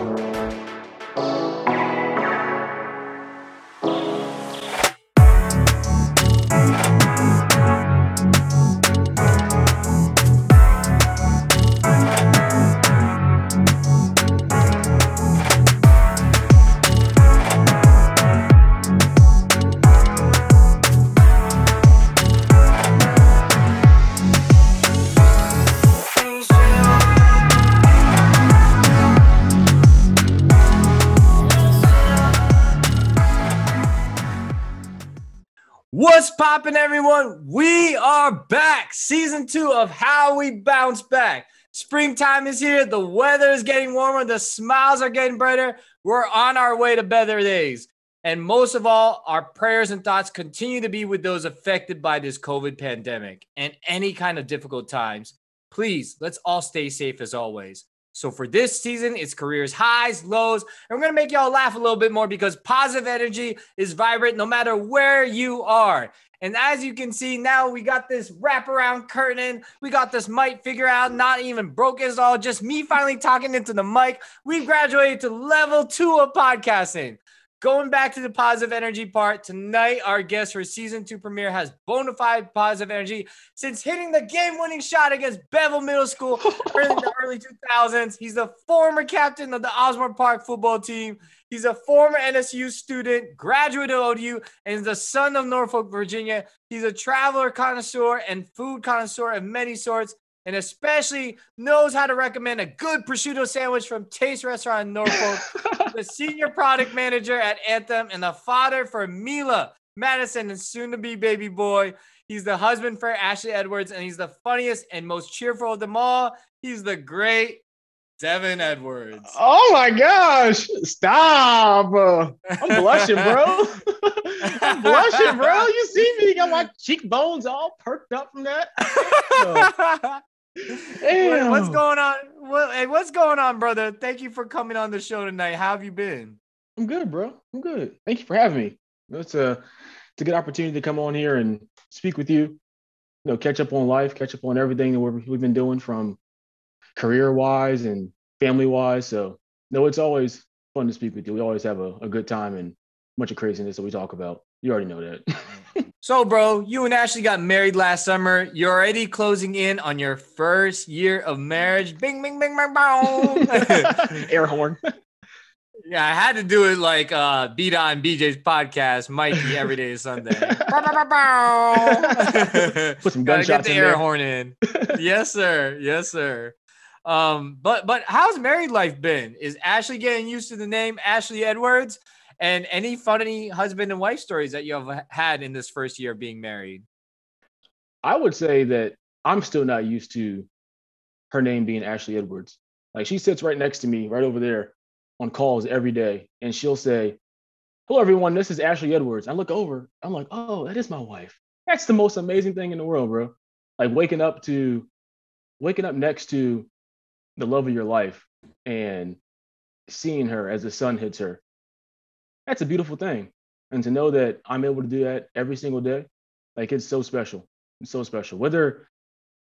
What's poppin', everyone? We are back. Season two of How We Bounce Back. Springtime is here. The weather is getting warmer. The smiles are getting brighter. We're on our way to better days. And most of all, our prayers and thoughts continue to be with those affected by this COVID pandemic and any kind of difficult times. Please, let's all stay safe as always. So for this season, it's careers highs, lows, and we're gonna make y'all laugh a little bit more because positive energy is vibrant no matter where you are. And as you can see now, we got this wraparound curtain. We got this mic figure out, not even broken. It's all just me finally talking into the mic. We've graduated to level two of podcasting. Going back to the positive energy part, tonight our guest for season two premiere has bona fide positive energy since hitting the game winning shot against Bevel Middle School early in the early 2000s. He's the former captain of the Osborne Park football team. He's a former NSU student, graduate of ODU, and is the son of Norfolk, Virginia. He's a traveler connoisseur and food connoisseur of many sorts and especially knows how to recommend a good prosciutto sandwich from Taste Restaurant in Norfolk, the senior product manager at Anthem, and the father for Mila, Madison, and soon to be baby boy. He's the husband for Ashley Edwards, and he's the funniest and most cheerful of them all. He's the great Devin Edwards. Oh my gosh. Stop. I'm blushing, bro. I'm blushing, bro. You see me? Got my cheekbones all perked up from that. Damn. What's going on? What, hey, what's going on, brother? Thank you for coming on the show tonight. How have you been? I'm good, bro. I'm good. Thank you for having me. It's a it's a good opportunity to come on here and speak with you. You know, catch up on life, catch up on everything that we've been doing from career wise and family wise. So no, it's always fun to speak with you. We always have a, a good time and a bunch of craziness that we talk about. You already know that. so, bro, you and Ashley got married last summer. You're already closing in on your first year of marriage. Bing, bing, bing, bing, bong. Air horn. Yeah, I had to do it like uh beat on BJ's podcast, Mikey, every day is Sunday. Put some gunshots get the in air there. horn in. yes, sir. Yes, sir. Um, but but how's married life been? Is Ashley getting used to the name Ashley Edwards? And any funny husband and wife stories that you have had in this first year of being married? I would say that I'm still not used to her name being Ashley Edwards. Like she sits right next to me, right over there on calls every day, and she'll say, Hello, everyone. This is Ashley Edwards. I look over, I'm like, Oh, that is my wife. That's the most amazing thing in the world, bro. Like waking up to, waking up next to the love of your life and seeing her as the sun hits her. That's a beautiful thing. And to know that I'm able to do that every single day, like it's so special. It's so special. Whether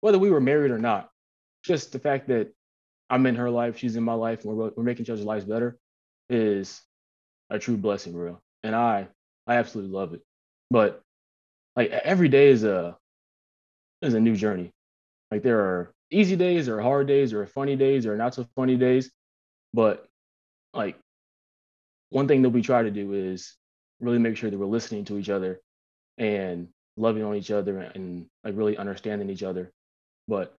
whether we were married or not, just the fact that I'm in her life, she's in my life, and we're, we're making each other's lives better is a true blessing, real. And I I absolutely love it. But like every day is a is a new journey. Like there are easy days, or hard days, or funny days, or not so funny days. But like one thing that we try to do is really make sure that we're listening to each other and loving on each other and like really understanding each other. But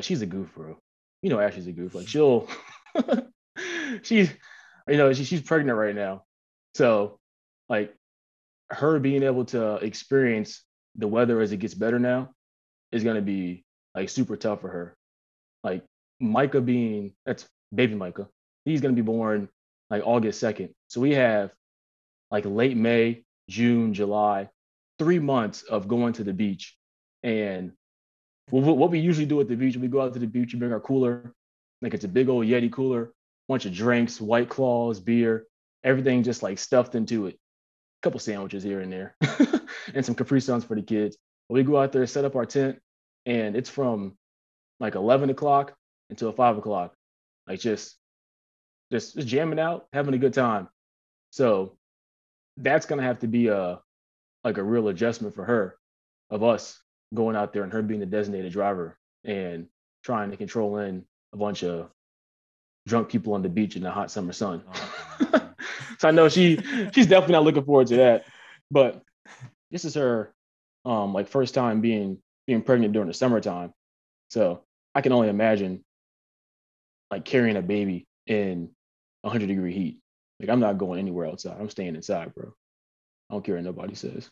she's a goof, bro. You know Ashley's a goof. Like she'll she's you know, she, she's pregnant right now. So like her being able to experience the weather as it gets better now is gonna be like super tough for her. Like Micah being that's baby Micah. He's gonna be born like August 2nd. So we have like late May, June, July, three months of going to the beach. And what we usually do at the beach, we go out to the beach, we bring our cooler, like it's a big old Yeti cooler, bunch of drinks, white claws, beer, everything just like stuffed into it. A couple sandwiches here and there, and some Capri Suns for the kids. We go out there, set up our tent, and it's from like 11 o'clock until five o'clock, like just just, just jamming out, having a good time. So that's gonna have to be a like a real adjustment for her of us going out there and her being the designated driver and trying to control in a bunch of drunk people on the beach in the hot summer sun. Oh, so I know she she's definitely not looking forward to that. But this is her um like first time being being pregnant during the summertime. So I can only imagine like carrying a baby in 100 degree heat. Like I'm not going anywhere outside. I'm staying inside, bro. I don't care what nobody says.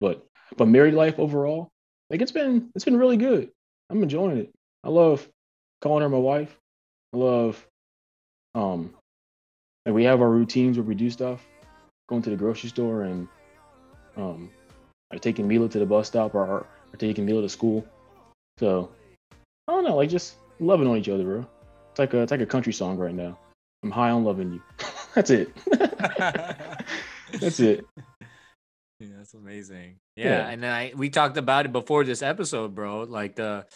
But but married life overall, like it's been it's been really good. I'm enjoying it. I love calling her my wife. I love um like we have our routines where we do stuff, going to the grocery store and um like taking Mila to the bus stop or, or taking Mila to school. So I don't know, like just loving on each other, bro. It's like a it's like a country song right now. I'm high on loving you. That's it. That's it. Yeah, that's amazing. Yeah, yeah, and I we talked about it before this episode, bro. Like the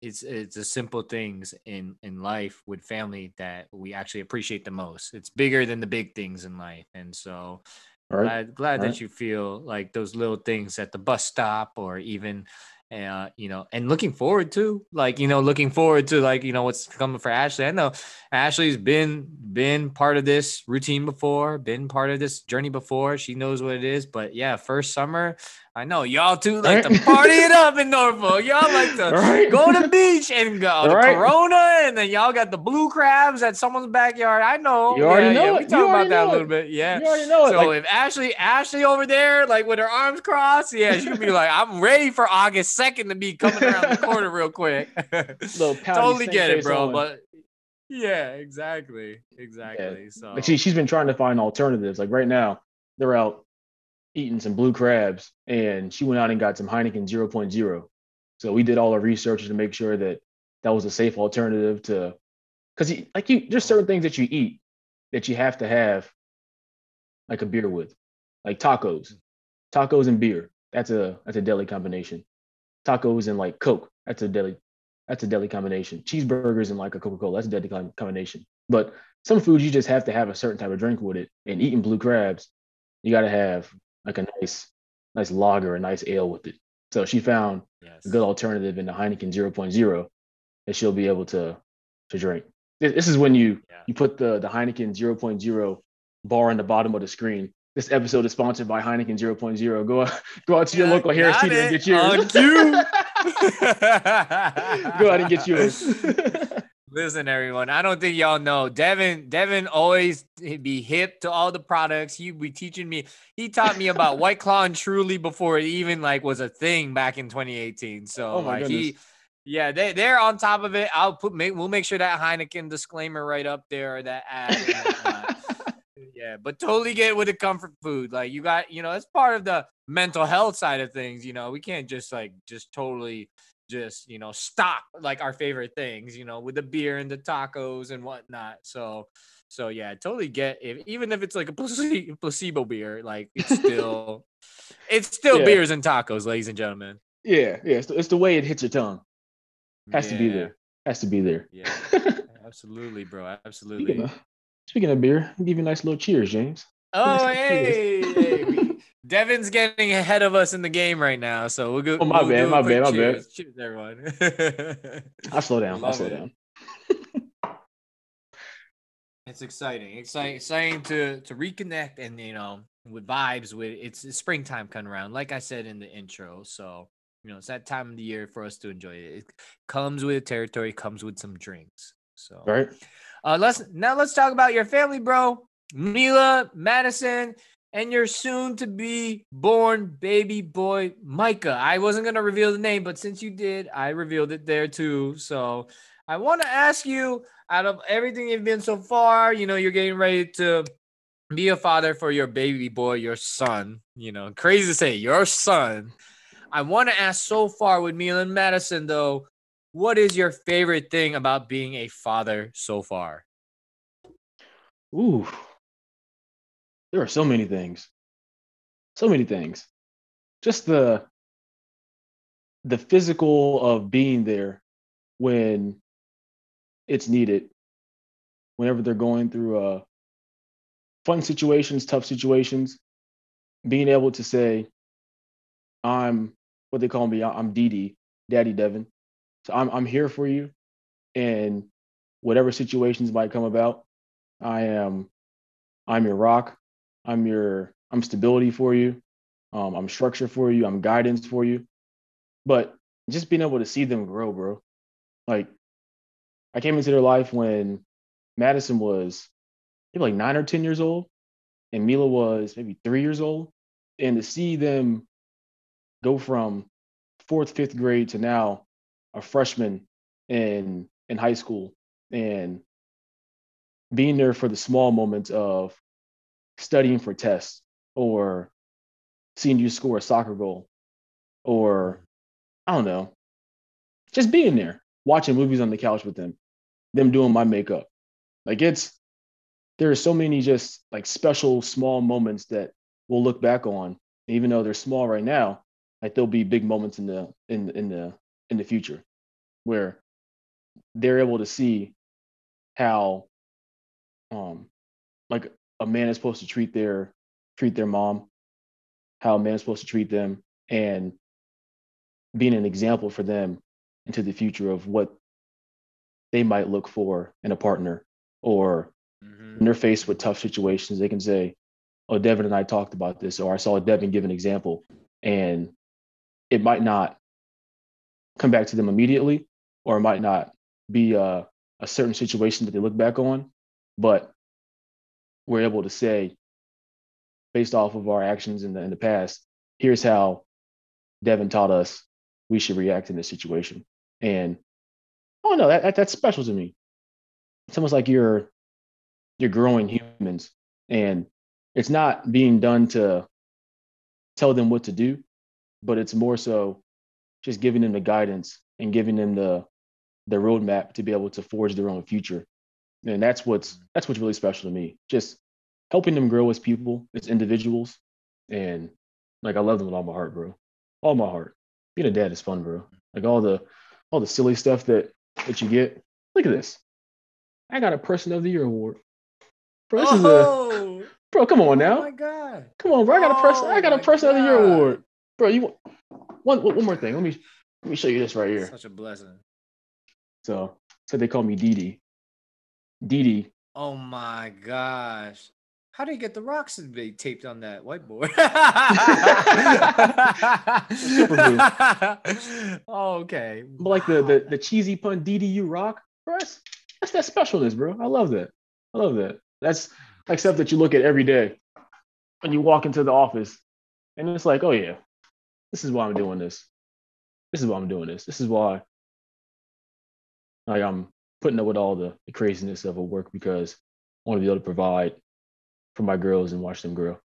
it's it's the simple things in in life with family that we actually appreciate the most. It's bigger than the big things in life, and so right. glad glad that you feel like those little things at the bus stop or even uh, you know, and looking forward to like, you know, looking forward to like, you know, what's coming for Ashley. I know Ashley's been been part of this routine before, been part of this journey before. She knows what it is. But yeah, first summer, I know y'all too like right. to party it up in Norfolk. Y'all like to right. go to the beach and go to right. Corona, and then y'all got the blue crabs at someone's backyard. I know. You already yeah, know yeah. It. We talk about that a little bit. Yeah. You already know it. So like, if Ashley, Ashley over there, like with her arms crossed, yeah, she could be like, I'm ready for August second to be coming around the corner real quick. totally get it, bro. But yeah, exactly, exactly. Yeah. So, but she she's been trying to find alternatives. Like right now, they're out eating some blue crabs and she went out and got some Heineken 0.0. So we did all our research to make sure that that was a safe alternative to, because like you, there's certain things that you eat that you have to have like a beer with, like tacos, tacos and beer. That's a that's a deadly combination. Tacos and like Coke. That's a deadly that's a deadly combination. Cheeseburgers and like a Coca Cola. That's a deadly combination. But some foods you just have to have a certain type of drink with it. And eating blue crabs, you got to have like a nice, nice lager, a nice ale with it. So she found yes. a good alternative in the Heineken 0.0 that she'll be able to to drink. This is when you yeah. you put the the Heineken 0.0 bar on the bottom of the screen. This episode is sponsored by Heineken 0.0. Go go out to your yeah, local Harris Teeter and get yours. Go out and get yours. Listen, everyone. I don't think y'all know. Devin, Devin always be hip to all the products. He be teaching me. He taught me about White Claw and Truly before it even like was a thing back in 2018. So oh like he, yeah, they they're on top of it. I'll put make we'll make sure that Heineken disclaimer right up there. That ad. yeah, but totally get with the comfort food. Like you got, you know, it's part of the mental health side of things. You know, we can't just like just totally just you know stop like our favorite things you know with the beer and the tacos and whatnot. So so yeah totally get if even if it's like a placebo, placebo beer like it's still it's still yeah. beers and tacos ladies and gentlemen. Yeah yeah it's the, it's the way it hits your tongue. Has yeah. to be there has to be there. Yeah absolutely bro absolutely. speaking of, speaking of beer I'll give you a nice little cheers james. Oh hey, hey Devin's getting ahead of us in the game right now, so we'll go. Oh my we'll bad, my bad, my cheers. bad. Cheers, everyone. I'll slow down. I'll slow it. down. it's exciting, exciting, exciting to to reconnect and you know with vibes. With it's, it's springtime coming around, like I said in the intro. So you know it's that time of the year for us to enjoy it. It comes with territory, comes with some drinks. So All right. Uh, let's now let's talk about your family, bro. Mila, Madison, and your soon to be born baby boy Micah. I wasn't going to reveal the name, but since you did, I revealed it there too. So I want to ask you out of everything you've been so far, you know, you're getting ready to be a father for your baby boy, your son, you know, crazy to say, your son. I want to ask so far with Mila and Madison, though, what is your favorite thing about being a father so far? Ooh, there are so many things. So many things. Just the the physical of being there when it's needed, whenever they're going through uh, fun situations, tough situations, being able to say, I'm what they call me, I'm DD, Daddy Devin. So I'm I'm here for you. And whatever situations might come about, I am I'm your rock. I'm your I'm stability for you. Um, I'm structure for you. I'm guidance for you. But just being able to see them grow, bro. Like I came into their life when Madison was maybe like nine or 10 years old, and Mila was maybe three years old. And to see them go from fourth, fifth grade to now a freshman in in high school and being there for the small moments of studying for tests or seeing you score a soccer goal or I don't know, just being there, watching movies on the couch with them, them doing my makeup. Like it's there are so many just like special small moments that we'll look back on, even though they're small right now. Like there'll be big moments in the in in the in the future where they're able to see how um like a man is supposed to treat their treat their mom, how a man is supposed to treat them, and being an example for them into the future of what they might look for in a partner or mm-hmm. when they're faced with tough situations they can say oh devin and i talked about this or i saw devin give an example and it might not come back to them immediately or it might not be a, a certain situation that they look back on but we're able to say based off of our actions in the in the past here's how devin taught us we should react in this situation. And oh no, that, that that's special to me. It's almost like you're you're growing humans, and it's not being done to tell them what to do, but it's more so just giving them the guidance and giving them the the roadmap to be able to forge their own future. And that's what's that's what's really special to me. Just helping them grow as people, as individuals. And like I love them with all my heart, bro. All my heart being a dad is fun, bro. Like all the all the silly stuff that that you get. Look at this. I got a Person of the Year award. Bro, this oh. is a oh! bro. Come on oh now. Oh my god. Come on, bro. I got a person. I got a oh Person god. of the Year award, bro. You want one one more thing? Let me let me show you this right here. Such a blessing. So so they call me Didi. Didi. Oh my gosh. How do you get the rocks to be taped on that whiteboard? oh, okay. But like the, the the cheesy pun DDU rock, bro, that's, that's that specialness, bro. I love that. I love that. That's like stuff that you look at every day when you walk into the office and it's like, oh yeah, this is why I'm doing this. This is why I'm doing this. This is why like I'm putting up with all the, the craziness of a work because I want to be able to provide for my girls and watch them grow.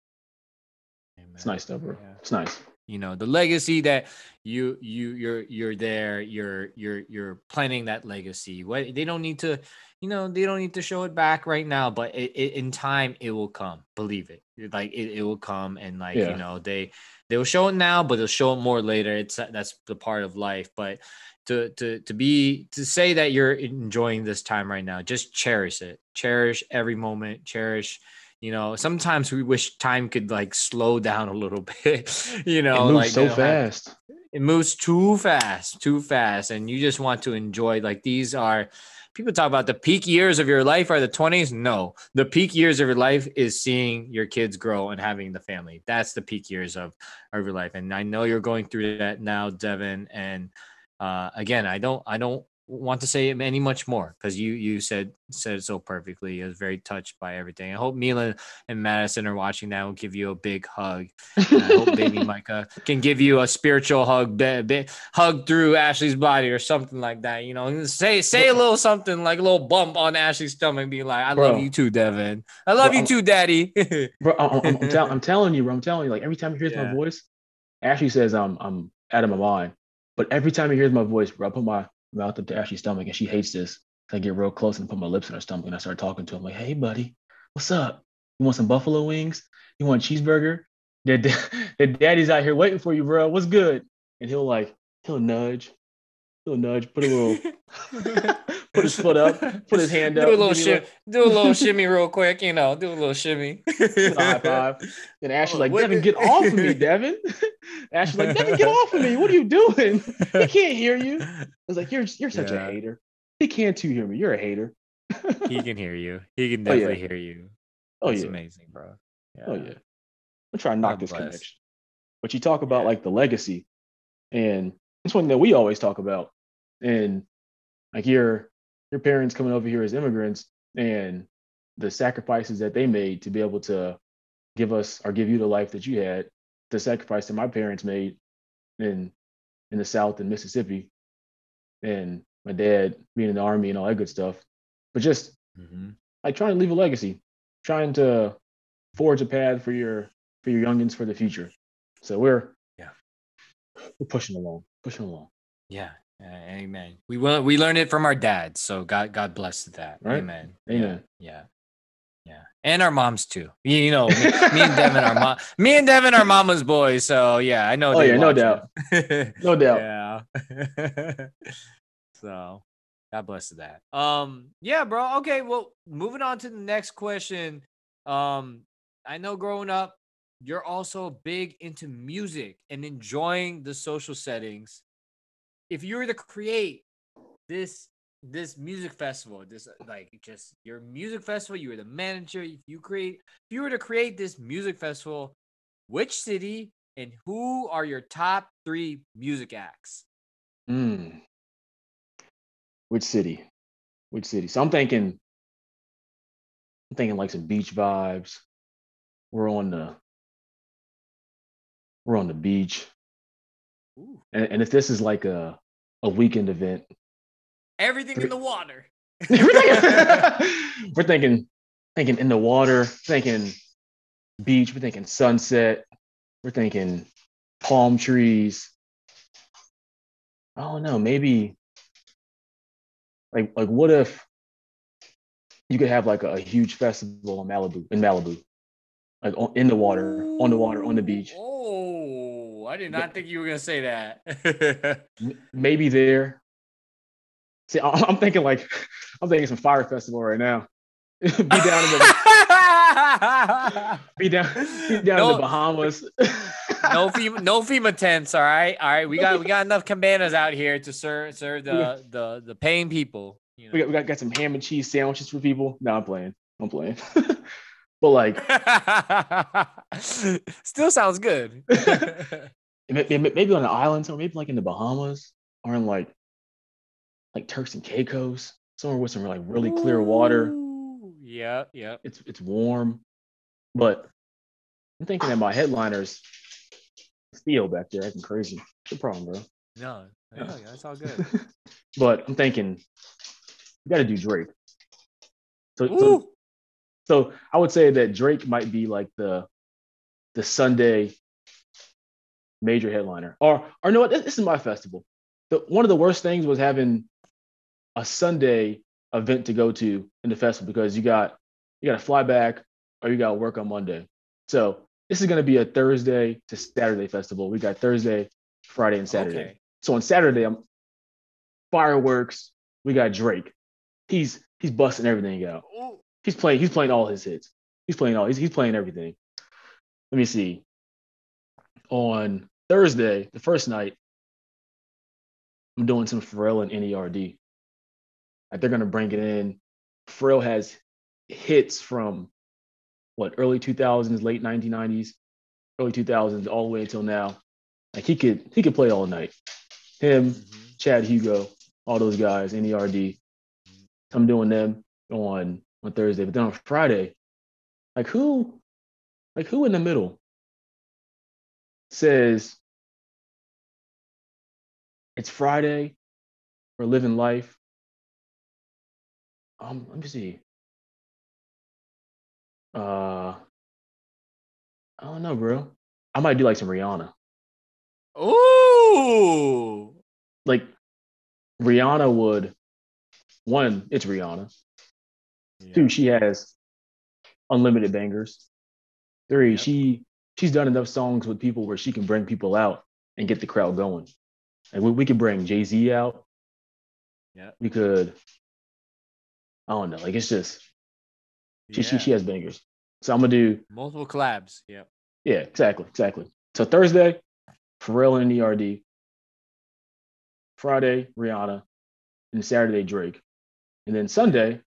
Amen. It's nice stuff, bro. Yeah. It's nice. You know, the legacy that you you you're you're there, you're you're you're planting that legacy. What they don't need to, you know, they don't need to show it back right now, but it, it, in time it will come. Believe it. Like it, it will come and like, yeah. you know, they they will show it now, but they'll show it more later. It's that's the part of life. But to to to be to say that you're enjoying this time right now, just cherish it. Cherish every moment. Cherish you know sometimes we wish time could like slow down a little bit you know it moves like so you know, fast it moves too fast too fast and you just want to enjoy like these are people talk about the peak years of your life are the 20s no the peak years of your life is seeing your kids grow and having the family that's the peak years of, of your life and i know you're going through that now devin and uh, again i don't i don't want to say any much more because you you said said it so perfectly. I was very touched by everything. I hope Mila and Madison are watching that. Will give you a big hug. I hope baby Micah can give you a spiritual hug, be, be, hug through Ashley's body or something like that. You know, say say a little something like a little bump on Ashley's stomach, be like, "I bro, love you too, Devin. I love bro, you too, Daddy." bro, I'm, I'm, I'm, tell, I'm, telling you, bro. I'm telling you. Like every time he hears yeah. my voice, Ashley says I'm I'm out of my mind. But every time he hears my voice, bro, I put my mouth up to Ashley's stomach, and she hates this. I get real close and put my lips in her stomach, and I start talking to him like, "Hey, buddy, what's up? You want some buffalo wings? You want a cheeseburger? The daddy's out here waiting for you, bro. What's good?" And he'll like, he'll nudge, he'll nudge, put a little, put his foot up, put his hand up, do up, a little give me shimmy, do a little shimmy real quick. You know, do a little shimmy. a high five. And Ashley's oh, like, Devin, get off of me, Devin. Ashley's like, Devin, get off of me. What are you doing? He can't hear you. I was like, you're you're such Yeah. a hater. He can't too hear me. You're a hater. he can hear you. He can Oh, yeah. definitely hear you. Oh That's yeah. amazing, bro. Oh yeah. I'm trying to knock God this bless. connection. But you talk about Yeah. like the legacy, and it's one that we always talk about. And like your your parents coming over here as immigrants and the sacrifices that they made to be able to give us or give you the life that you had, the sacrifice that my parents made in in the South and Mississippi, and my dad being in the army and all that good stuff. But just Mhm. like trying to leave a legacy, trying to forge a path for your for your youngins for the future. So we're Yeah. we're pushing along, pushing along. Yeah. Yeah, amen. We will we learned it from our dads, so God God bless that. Right. Amen. Amen. Yeah. Yeah. And our moms too. You you know, me, me and Devin are mom me and Devin are mama's boys, so yeah, I know Oh, yeah, no doubt. No doubt. Yeah. so God bless that. Um, yeah, bro. Okay, well, moving on to the next question. Um, I know growing up, you're also big into music and enjoying the social settings. If you were to create this this music festival, this uh, like just your music festival, you were the manager. If you create, if you were to create this music festival, which city and who are your top three music acts? Mm. Which city? Which city? So I'm thinking, I'm thinking like some beach vibes. We're on the we're on the beach. Ooh. And, and if this is like a a weekend event, Everything in the water. we're thinking, we're thinking thinking in the water, thinking beach, we're thinking sunset, we're thinking palm trees. I don't know, maybe like like what if you could have like a, a huge festival in Malibu in Malibu, like on, in the water, on the water, on the beach. Oh, I did not think you were gonna say that. Maybe there. See, I- I'm thinking like I'm thinking some fire festival right now. be down in the be down be down in the Bahamas. no FEMA, no FEMA tents. All right, all right. We got we got enough cabanas out here to serve serve the the the paying people. You we got, we got, got some ham and cheese sandwiches for people. No, I'm playing. I'm playing. But like. Still sounds good. may- may- maybe on an island, or maybe like in the Bahamas, or in like like Turks and Caicos, somewhere with some like really clear water. Ooh, yeah yep. It's it's warm, but I'm thinking that my headliners, Theo back there acting crazy. No problem, bro. No, no, that's all good. but I'm thinking you got to do Drake. So, so. So I would say that Drake might be like the the Sunday major headliner, or or no, this, this is my festival. The, one of the worst things was having a Sunday event to go to in the festival because you got you got to fly back or you got to work on Monday. So this is going to be a Thursday to Saturday festival. We got Thursday, Friday, and Saturday. Okay. So on Saturday, I'm fireworks. We got Drake. He's he's busting everything out. Ooh. He's playing. He's playing all his hits. He's playing all. He's, he's playing everything. Let me see. On Thursday, the first night, I'm doing some Pharrell and NERD. Like they're gonna bring it in. Pharrell has hits from what early 2000s, late 1990s, early 2000s, all the way until now. Like he could he could play all night. Him, Mhm. Chad Hugo, all those guys, NERD. I'm doing them on on Thursday, but then on Friday, like who, like who in the middle says it's Friday, we're living life. Um, let me see. Uh, I don't know, bro. I might do like some Rihanna. Ooh. Like Rihanna would. One, it's Rihanna. Two, she has unlimited bangers. Three, Yep. she she's done enough songs with people where she can bring people out and get the crowd going. And we, we could bring Jay Z out. Yeah. We could I don't know. Like it's just she she, Yeah. she has bangers. So I'm gonna do multiple collabs. Yep. yeah, exactly, exactly. So Thursday, Pharrell and NERD. Friday, Rihanna, and Saturday, Drake. And then Sunday,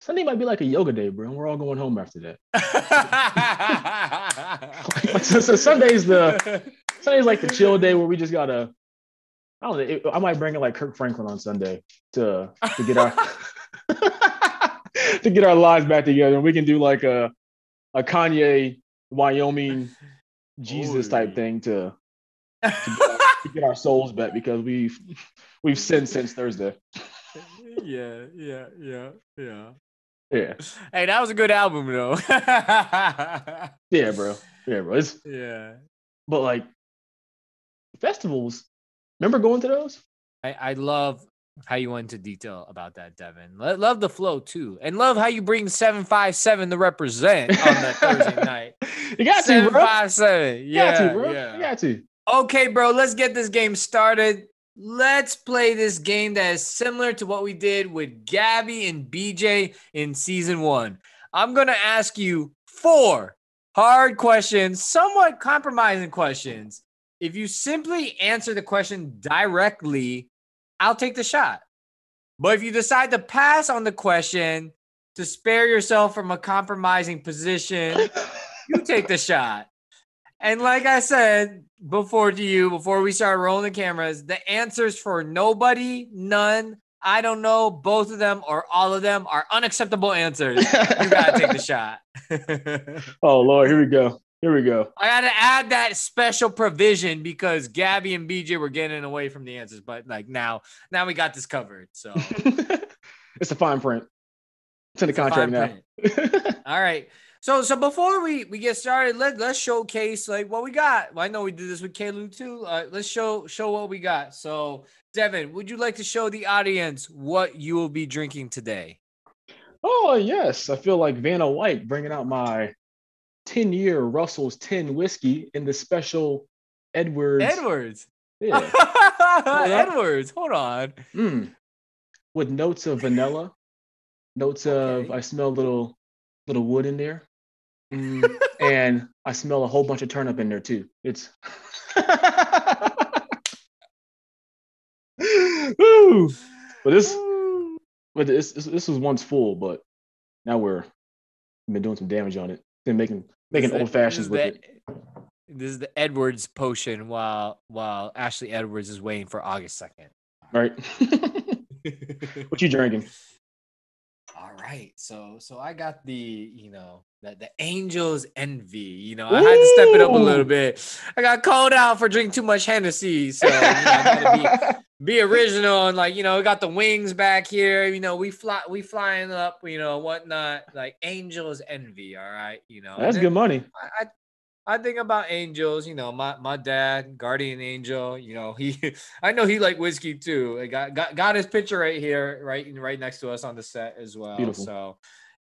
Sunday might be like a yoga day, bro. and We're all going home after that. so, so Sunday's the Sunday's like the chill day where we just gotta. I don't know. it- I might bring in like Kirk Franklin on Sunday to to get our to get our lives back together. And we can do like a a Kanye Wyoming Jesus type thing to to get our souls back because we've we've sinned since Thursday. yeah, yeah, yeah, yeah. Yeah, Hey, that was a good album though. yeah, bro. Yeah, bro. It's yeah. but like festivals. Remember going to those? I, I love how you went into detail about that, Devin. Lo- love the flow too. And love how you bring 757 to represent on that Thursday night. You got to, bro. 757. You Yeah, got to, bro. yeah. You got to. Okay, bro, let's get this game started. Let's play this game that is similar to what we did with Gabby and BJ in season one. I'm going to ask you four hard questions, somewhat compromising questions. If you simply answer the question directly, I'll take the shot. But if you decide to pass on the question to spare yourself from a compromising position, you take the shot. And like I said before to you, before we start rolling the cameras, the answers for nobody, none, I don't know, both of them or all of them are unacceptable answers. You gotta take the shot. oh Lord, here we go. Here we go. I gotta add that special provision because Gabby and BJ were getting away from the answers, but like now, now we got this covered. So it's a fine print. It's in the It's contract now. All right. So so before we we get started, let let's showcase like what we got. Well, I know we did this with Kalu too. Uh, let's show show what we got. So Devin, would you like to show the audience what you will be drinking today? oh yes, I feel like Vanna White bringing out my ten-year Russell's Ten whiskey in the special Edwards. Edwards. Yeah. Edwards. Hold on. Mm. With notes of vanilla, notes of Okay. I smell a little little wood in there, Mm, and I smell a whole bunch of turnip in there too. It's Ooh. But this, but this, this, this was once full, but now we're been doing some damage on it. Been making making old fashions with it. This is the Edwards potion while while Ashley Edwards is waiting for August second. Right? what you drinking? All right, so so I got the you know the the Angels envy. You know, I had to step it up a little bit. I got called out for drinking too much Hennessy, so you know, I be be original and like you know we got the wings back here. You know, we fly we flying up. You know, whatnot like Angels envy. All right, you know That's then good money. I, I I think about angels. You know, my my dad, guardian angel. You know, he I know he like whiskey too. I got got got his picture right here, right right next to us on the set as well. Beautiful. So.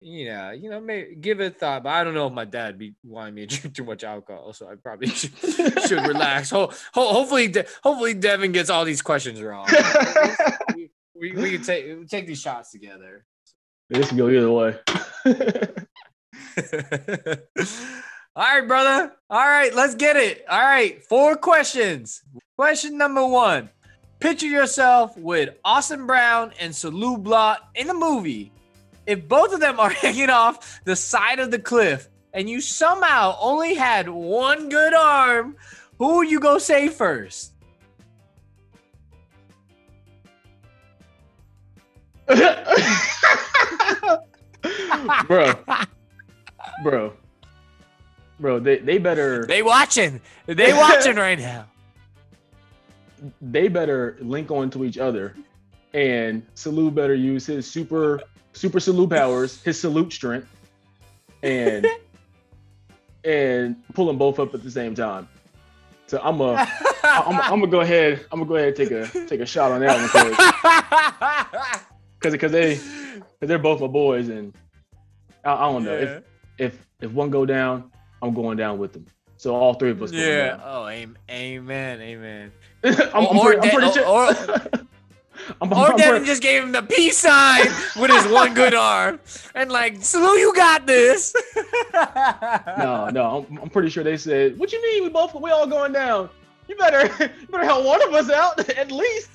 Yeah, you know, may give it a thought, but I don't know if my dad be wanting me to drink too much alcohol, so I probably should, should relax. Ho- ho- hopefully, De- hopefully Devin gets all these questions wrong. we, we, we can take take these shots together. this can go either way. All right, brother. All right, let's get it. All right, four questions. Question number one Picture yourself with Austin Brown and Salou Blah in a movie. If both of them are hanging off the side of the cliff and you somehow only had one good arm, who would you go save first? bro, bro, bro. They they better They watching. They watching right now. they better link on to each other, and Salute better use his super super salute powers, his salute strength, and and pull them both up at the same time. So I'm a I'm, I'm gonna go ahead. I'm gonna go ahead and take a take a shot on that one because because they cause they're both my boys and I, I don't know Yeah. if if if one go down, I'm going down with them. So all three of us. Yeah. down. Oh, amen. Amen. I'm, I'm Or- pretty, I'm pretty sure. or- I'm, Or Devin just gave him the peace sign with his one good arm, and like, Salute, you got this. no, no, I'm, I'm pretty sure they said, "What you mean? We both we all going down? You better you better help one of us out at least."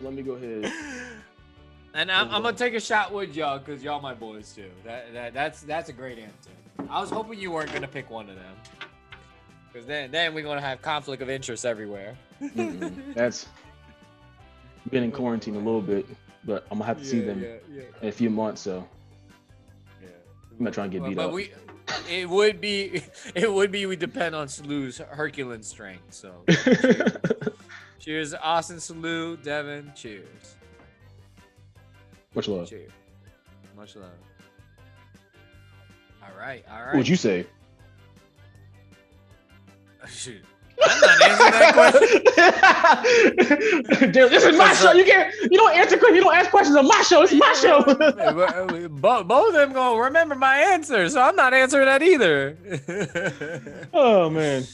Let me go ahead. And I'm, I'm gonna take a shot with y'all because y'all my boys too. That, that that's that's a great answer. I was hoping you weren't gonna pick one of them, because then then we're gonna have conflict of interest everywhere. That's been in quarantine a little bit, but I'm gonna have to see them Yeah, yeah, in a few months. So yeah. I'm not trying to get beat but up. we, it would be, it would be. We depend on Salu's Herculean strength. So, cheers, Austin, Salu, Devin. Cheers. Much love. Cheers. Much love. All right, all What'd you say? Shoot. I'm not answering that question. Dude, this is my uh, show. You can't. You don't answer questions. You don't ask questions on my show. It's my show. Uh, both, both of them gonna remember my answer, so I'm not answering that either. oh man.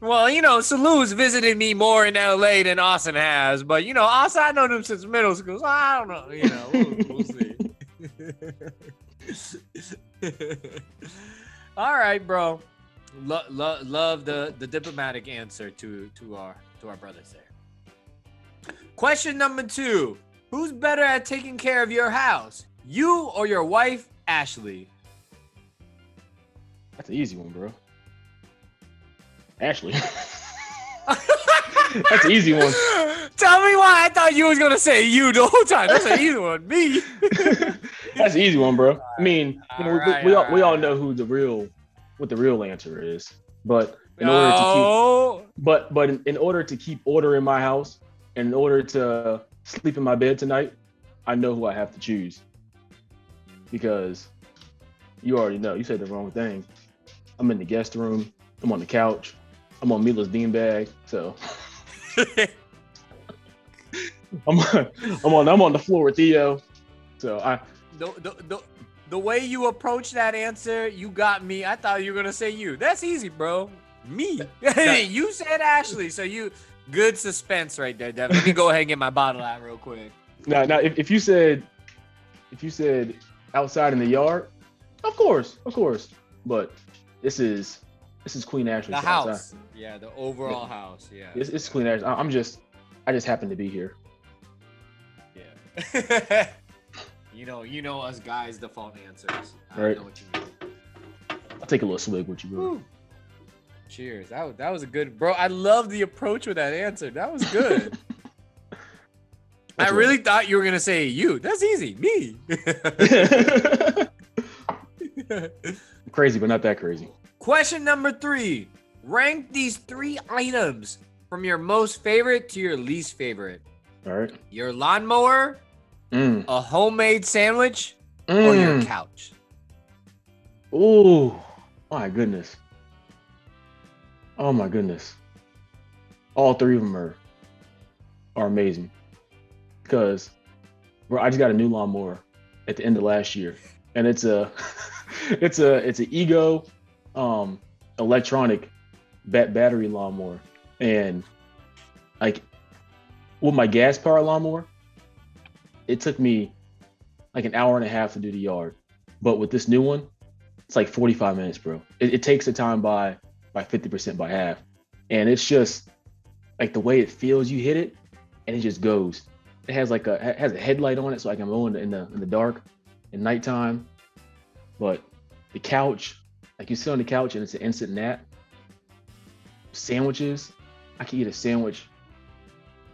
well, you know, Salu's visited me more in LA than Austin has, but you know, Austin, I know them since middle school, so I don't know. You know, we'll, we'll see. All right, bro. Lo- lo- love the the diplomatic answer to to our to our brothers there. Question number two: Who's better at taking care of your house, you or your wife, Ashley? That's an easy one, bro. Ashley. That's an easy one. Tell me why I thought you was gonna say you the whole time. That's an easy one. Me. That's an easy one, bro. I mean, you know, we- Alright, we, all we all know who the real what the real answer is. But in order to keep but but in, in order to keep order in my house and in order to sleep in my bed tonight, I know who I have to choose. Because you already know, you said the wrong thing. I'm in the guest room, I'm on the couch, I'm on Mila's beanbag, so I'm on, I'm on I'm on the floor with Theo. So I the, the, the, the way you approach that answer, you got me. I thought you were gonna say you. That's easy, bro. Me. you said Ashley, so you good suspense right there, Devin. Let me go ahead and get my bottle out real quick. now now if, if you said if you said outside in the yard, of course, of course. But this is this is Queen Ashley. The so outside. house. Yeah, the overall house. Yeah. It's, it's Queen Ashley. I'm just I just happen to be here. Yeah. you know, you know us guys default answers. I Right. know what you mean. I'll take a little swig with you, bro. Cheers. That was, that was a good bro. I love the approach with that answer. That was good. I really thought you were gonna say you. That's easy. Me. crazy, but not that crazy. Question number three. Rank these three items from your most favorite to your least favorite. All right. Your lawnmower, Mm. a homemade sandwich, or your Mm. couch. Ooh, my goodness. Oh my goodness. All three of them are are amazing. Because bro, I just got a new lawnmower at the end of last year. And it's a it's a it's an ego um electronic bat battery lawnmower. And like with my gas power lawnmower, it took me like an hour and a half to do the yard. But with this new one, it's like 45 minutes, bro. It, it takes the time by by 50% by half. And it's just like the way it feels, you hit it and it just goes. It has like a it has a headlight on it so I can mow in the in the, in the dark at nighttime. But the couch, like you sit on the couch and it's an instant nap. Sandwiches, I can eat a sandwich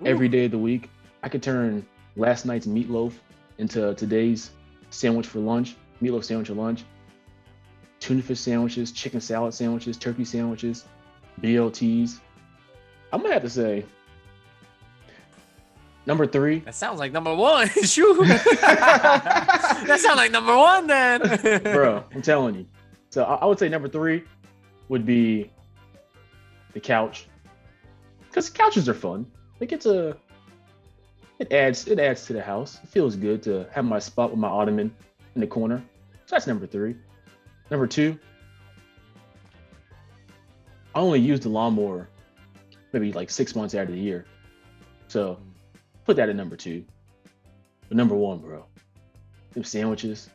every day of the week. I could turn last night's meatloaf into today's sandwich for lunch, meatloaf sandwich for lunch, tuna fish sandwiches, chicken salad sandwiches, turkey sandwiches, BLTs. I'm gonna have to say number three. That sounds like number one. Shoot. that sounds like number one then. Bro, I'm telling you. So I, I would say number three would be the couch. Because couches are fun. Like it's a it adds it adds to the house. It feels good to have my spot with my ottoman in the corner. So that's number three. Number two, I only use the lawnmower maybe like six months out of the year. So put that at number two. But number one, bro, them sandwiches.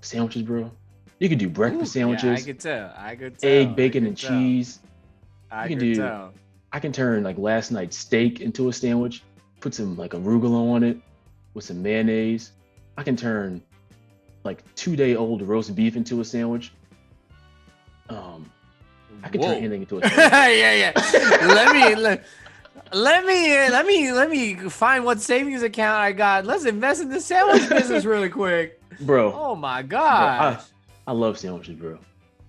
Sandwiches, bro. You can do breakfast Ooh, yeah, sandwiches, I could tell. I could tell. egg, bacon, and tell. cheese. I You can could do- tell. I can turn like last night's steak into a sandwich, put some like arugula on it with some mayonnaise. I can turn like two day old roast beef into a sandwich. Um, I can Whoa. turn anything into a sandwich. yeah, yeah. let me let, let me let me let me find what savings account I got. Let's invest in the sandwich business really quick. bro. Oh my god. I, I love sandwiches, bro.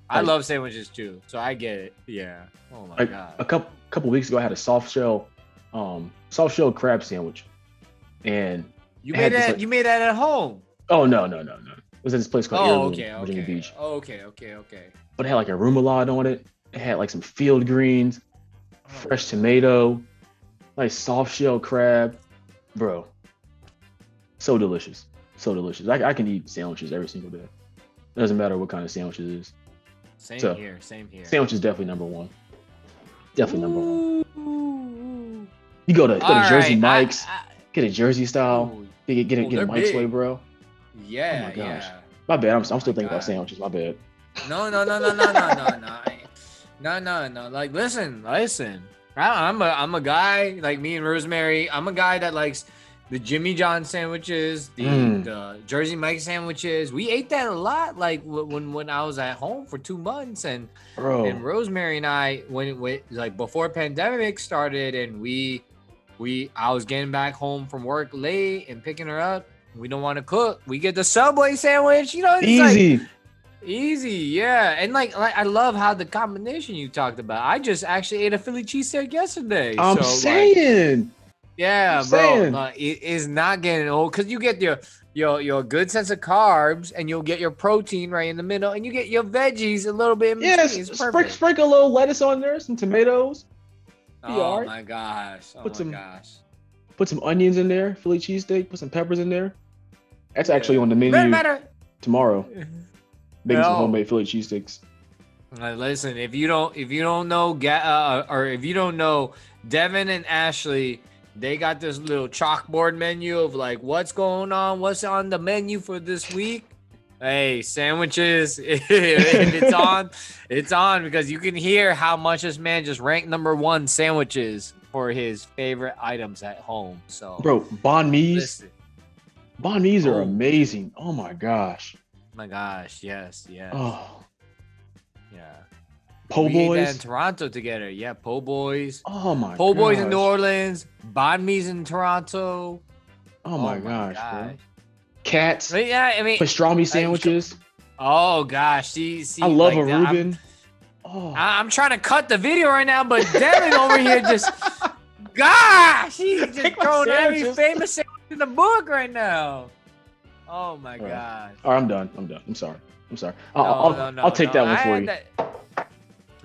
I like- love sandwiches too, so I get it. Yeah. Oh my Like god. a couple couple weeks ago, I had a soft shell, um, soft shell crab sandwich, and You made that. like- you made that at home. oh no no no no, it was at this place called Oh, Heirloom, okay, Virginia okay. Beach. Oh, okay, okay, okay. But it had like a remoulade on it. It had like some field greens, fresh tomato, nice soft shell crab, bro. So delicious, so delicious. I, I can eat sandwiches every single day. It Doesn't matter what kind of sandwich it is. Same So, here. Same here. Sandwich is definitely number one. Definitely number one. You go to go to Jersey Mike's, I, get a Jersey style, get a, get a, Oh, get a Mike's big. way, bro. yeah, Oh my gosh. yeah. My bad. I'm, I'm Oh still my thinking about sandwiches. My bad. No, no, no, no, no, no, no, no. No, no, no. Like, listen, listen. I- I'm a, I'm a guy like me and Rosemary. I'm a guy that likes the Jimmy John sandwiches, the, Mm. the Jersey Mike sandwiches. We ate that a lot. Like when when I was at home for two months, and Bro. and Rosemary and I, when went like before pandemic started, and we we I was getting back home from work late and picking her up. We don't want to cook. We get the Subway sandwich. You know, it's like, Easy. Easy, yeah, and like, like I love how the combination you talked about. I just actually ate a Philly cheesesteak yesterday. I'm so, like, saying. Yeah, I'm bro, saying. like, it is not getting old because you get your your your good sense of carbs, and you'll get your protein right in the middle, and you get your veggies a little bit in Yes. between. It's Sprinkle, sprinkle a little lettuce on there, some tomatoes. oh my gosh! Oh Put my some- gosh! Put some onions in there. Philly cheesesteak. Put some peppers in there. That's actually on the menu Matter, matter. tomorrow. Making some homemade Philly cheesesteaks. Uh, listen, if you don't, if you don't know, uh, or if you don't know, Devin and Ashley, they got this little chalkboard menu of like what's going on, what's on the menu for this week. Hey, sandwiches. if it's on, it's on because you can hear how much this man just ranked number one sandwiches for his favorite items at home. So, Bro, banh mi's. listen. Banh mi's are Oh. amazing. Oh my gosh. My gosh, yes, yes, Oh. Po' we ate that in. Toronto together. Yeah, po' boys. Oh my. Po' boys in New. Orleans, banh mi's in Toronto. Oh my oh gosh, bro. Cats. But yeah, I mean, Pastrami sandwiches. oh gosh, see, see, I love like a that- I'm- Reuben. Oh. I- I'm trying to cut the video right now, but Devin over here just, gosh, he's just Take my throwing every famous sandwich in the book right now. Oh my Right. god. All right, I'm done. I'm done. I'm sorry. I'm sorry. I'll, No, I'll, no, no, I'll take no, that one for had you. that-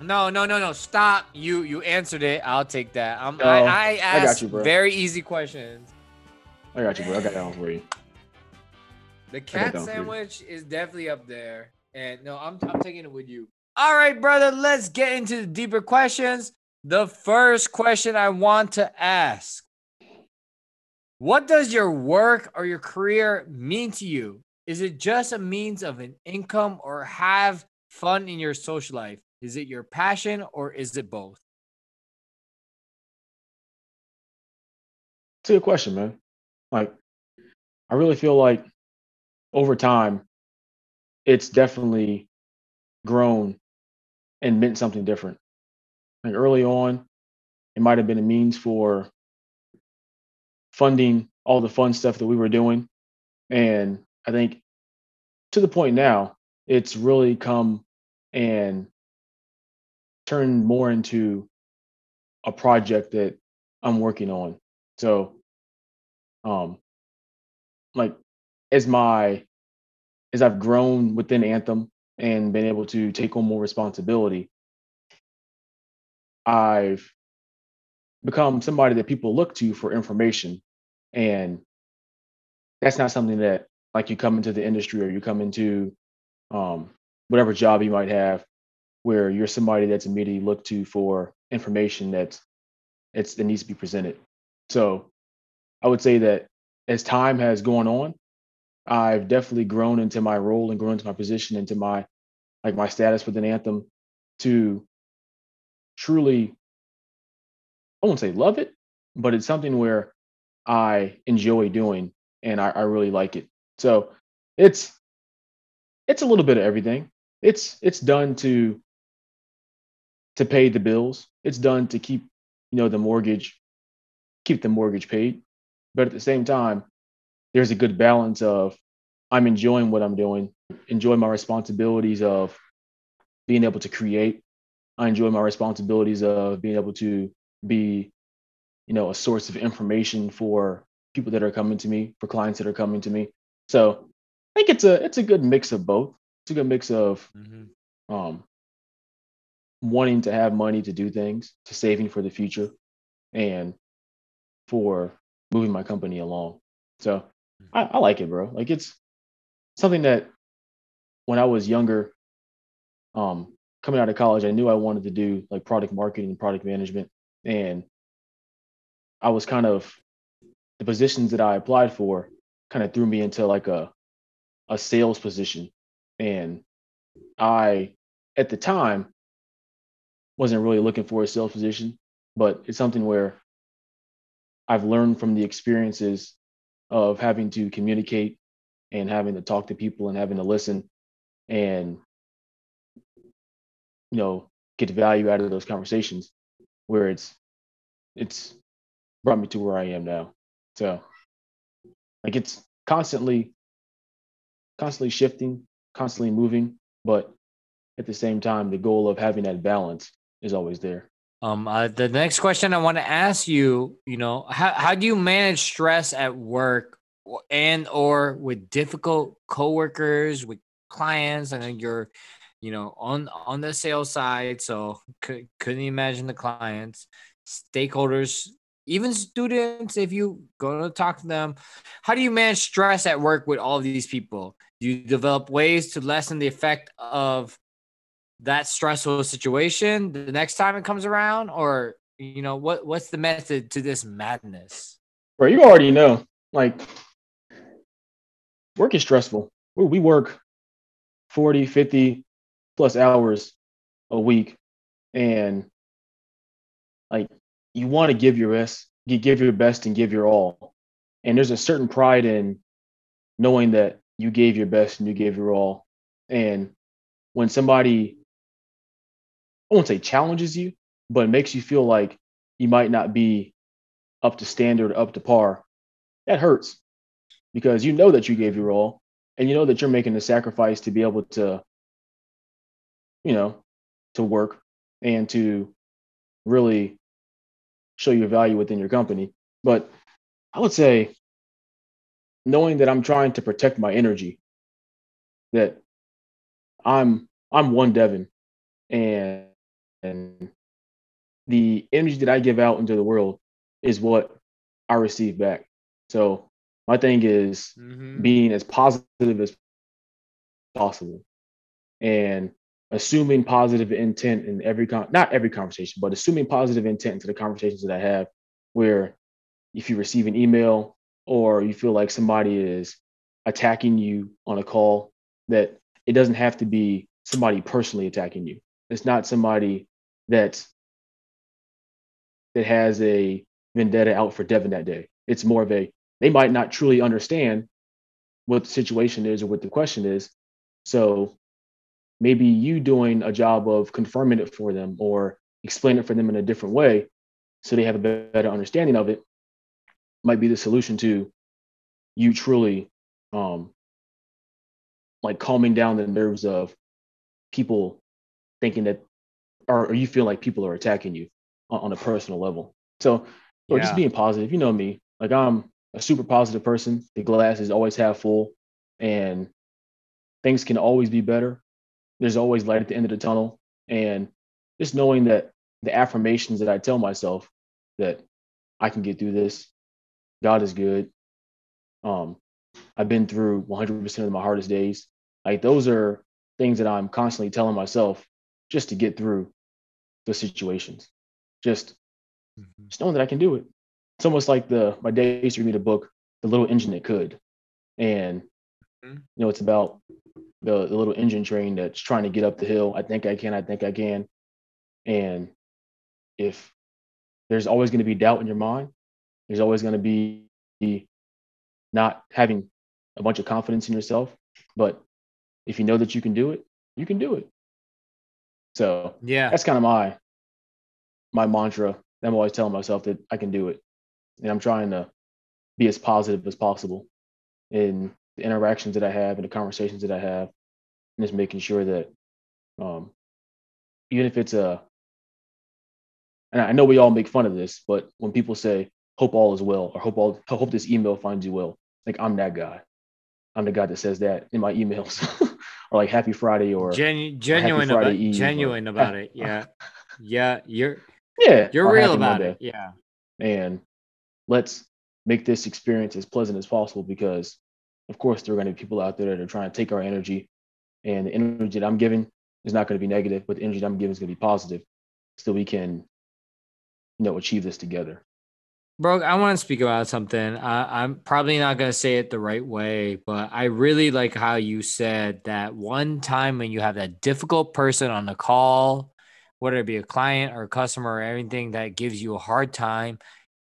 No, no, no, no. Stop. You you answered it. I'll take that. I'm, No, I, oh, I I got asked you, bro. very easy questions. I got you, bro. I got that one for you. The cat that one for you. sandwich is definitely up there. And no, I'm I'm taking it with you. All right, brother, let's get into the deeper questions. The first question I want to ask. What does your work or your career mean to you? Is it just a means of an income or have fun in your social life? Is it your passion or is it both? It's a good question, man. Like, I really feel like over time, it's definitely grown and meant something different. Like early on, it might have been a means for funding all the fun stuff that we were doing. And I think to the point now, it's really come and turned more into a project that I'm working on. So, um, like as my as I've grown within Anthem and been able to take on more responsibility, I've become somebody that people look to for information, and that's not something that like you come into the industry or you come into um, whatever job you might have, where you're somebody that's immediately looked to for information that's it's that needs to be presented. So I would say that as time has gone on, I've definitely grown into my role and grown into my position, and into my like my status within Anthem to truly, I won't say love it, but it's something where I enjoy doing and I, I really like it. So it's it's a little bit of everything. It's it's done to to pay the bills. It's done to keep you know the mortgage keep the mortgage paid. But at the same time, there's a good balance of I'm enjoying what I'm doing, enjoy my responsibilities of being able to create. I enjoy my responsibilities of being able to be, you know, a source of information for people that are coming to me, for clients that are coming to me. So I think it's a it's a good mix of both. It's a good mix of mm-hmm. um, wanting to have money to do things, to saving for the future, and for moving my company along. So mm-hmm. I, I like it, bro. Like it's something that when I was younger, um, coming out of college, I knew I wanted to do like product marketing and product management. And I was kind of the positions that I applied for kind of threw me into like a a sales position. And I at the time wasn't really looking for a sales position, but it's something where I've learned from the experiences of having to communicate and having to talk to people and having to listen and you know get value out of those conversations where it's it's brought me to where I am now. So like it's constantly constantly shifting, constantly moving, but at the same time the goal of having that balance is always there. Um, uh, the next question I want to ask you, you know, how, how do you manage stress at work and or with difficult coworkers, with clients, and you're, you know, on on the sales side, so could, couldn't imagine the clients, stakeholders, even students. If you go to talk to them, how do you manage stress at work with all these people? Do you develop ways to lessen the effect of that stressful situation the next time it comes around? Or you know what what's the method to this madness? Bro you already know like work is stressful. We work 40 50 plus hours a week and like you want to give your best you give your best and give your all. And there's a certain pride in knowing that you gave your best and you gave your all. And when somebody I won't say challenges you, but it makes you feel like you might not be up to standard, up to par, that hurts because you know that you gave your all and you know that you're making a sacrifice to be able to, you know, to work and to really show your value within your company. But I would say, knowing that I'm trying to protect my energy, that I'm I'm one Devin, and and the energy that I give out into the world is what I receive back. So my thing is mm-hmm. being as positive as possible and assuming positive intent in every con not every conversation, but assuming positive intent into the conversations that I have where if you receive an email or you feel like somebody is attacking you on a call that it doesn't have to be somebody personally attacking you. It's not somebody that that has a vendetta out for Devin that day. It's more of a they might not truly understand what the situation is or what the question is. So maybe you doing a job of confirming it for them or explain it for them in a different way so they have a better understanding of it might be the solution to you truly um like calming down the nerves of people thinking that or, or you feel like people are attacking you on, on a personal level. So, or yeah. just being positive. You know me, like I'm a super positive person. The glass is always half full, and things can always be better. There's always light at the end of the tunnel, and just knowing that the affirmations that I tell myself that I can get through this. God is good. Um, I've been through 100% of my hardest days. Like those are things that I'm constantly telling myself just to get through the situations. Just, mm-hmm. just knowing that I can do it. it's almost like the my dad used to read a book, The Little Engine That Could. And Mhm. you know, it's about the, the little engine train that's trying to get up the hill. I think I can, I think I can. And if there's always going to be doubt in your mind, there's always going to be not having a bunch of confidence in yourself. But if you know that you can do it, you can do it. So Yeah. that's kind of my my mantra. I'm always telling myself that I can do it, and I'm trying to be as positive as possible in the interactions that I have and the conversations that I have, and just making sure that um, even if it's a and I know we all make fun of this, but when people say "hope all is well" or "hope all hope this email finds you well," like I'm that guy. I'm the guy that says that in my emails, or like "Happy Friday" or Genu- genuine Friday about Eve or- genuine about it. Yeah. Yeah. You're yeah, you're real about Monday." it. Yeah. and let's make this experience as pleasant as possible because of course there are going to be people out there that are trying to take our energy and the energy that i'm giving is not going to be negative but the energy that i'm giving is going to be positive so we can you know achieve this together Bro, I want to speak about something. I, I'm probably not going to say it the right way, but I really like how you said that one time when you have that difficult person on the call, whether it be a client or a customer or anything that gives you a hard time,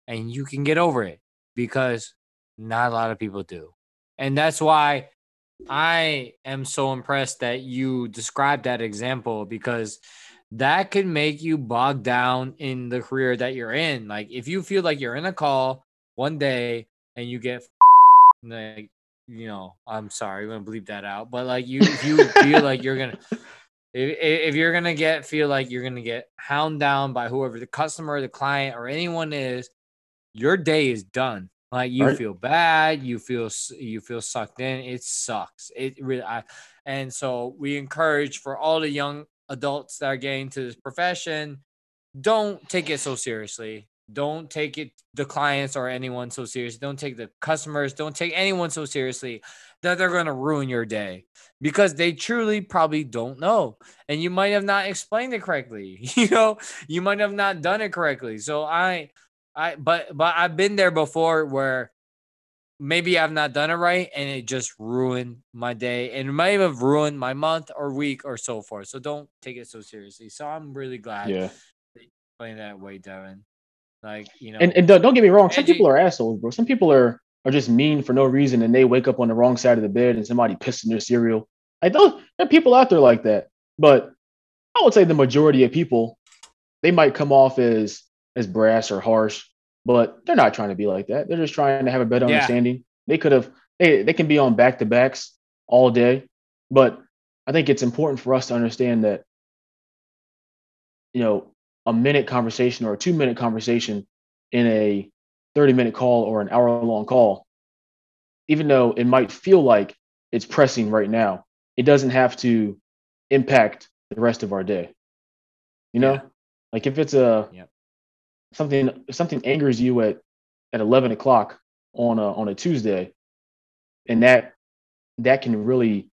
and you can get over it because not a lot of people do. And that's why I am so impressed that you described that example because that can make you bogged down in the career that you're in. Like if you feel like you're in a call one day and you get like you know, I'm sorry, I'm gonna bleep that out, but like you if you feel like you're gonna if, if you're gonna get feel like you're gonna get hound down by whoever the customer, the client, or anyone is, your day is done. Like you Right. feel bad, you feel you feel sucked in. It sucks. It really, I, and so we encourage for all the young adults that are getting to this profession, don't take it so seriously. Don't take it the clients or anyone so seriously. Don't take the customers. Don't take anyone so seriously that they're going to ruin your day because they truly probably don't know and you might have not explained it correctly you know you might have not done it correctly so i i but but i've been there before where maybe i've not done it right and it just ruined my day and it might have ruined my month or week or so forth so don't take it so seriously so i'm really glad yeah. playing that way devin like you know and, and don't, don't get me wrong some Angie- people are assholes bro some people are are just mean for no reason and they wake up on the wrong side of the bed and somebody pissed in their cereal like those there are people out there like that but i would say the majority of people they might come off as as brass or harsh but they're not trying to be like that they're just trying to have a better Yeah. understanding they could have they, they can be on back to backs all day but i think it's important for us to understand that you know a minute conversation or a two minute conversation in a 30 minute call or an hour long call, even though it might feel like it's pressing right now, it doesn't have to impact the rest of our day. You know, Yeah. like if it's a Yep. Something something angers you at at 11 o'clock on a on a Tuesday, and that that can really